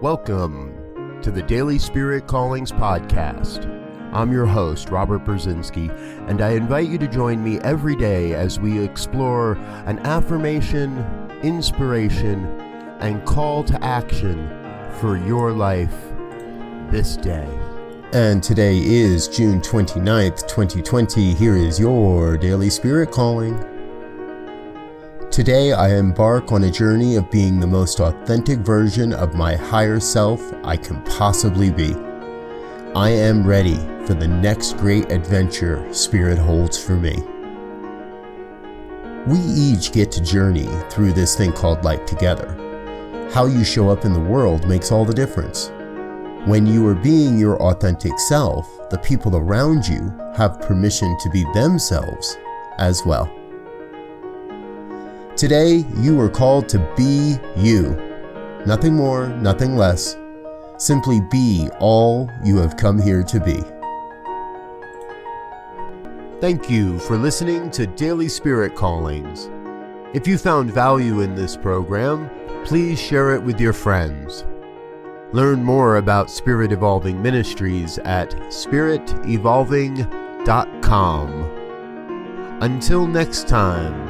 Welcome to the Daily Spirit Callings Podcast. I'm your host, Robert Brzezinski, and I invite you to join me every day as we explore an affirmation, inspiration, and call to action for your life this day. And today is June 29th, 2020. Here is your Daily Spirit Calling. Today, I embark on a journey of being the most authentic version of my higher self I can possibly be. I am ready for the next great adventure Spirit holds for me. We each get to journey through this thing called life together. How you show up in the world makes all the difference. When you are being your authentic self, the people around you have permission to be themselves as well. Today, you are called to be you. Nothing more, nothing less. Simply be all you have come here to be. Thank you for listening to Daily Spirit Callings. If you found value in this program, please share it with your friends. Learn more about Spirit Evolving Ministries at spiritevolving.com. Until next time,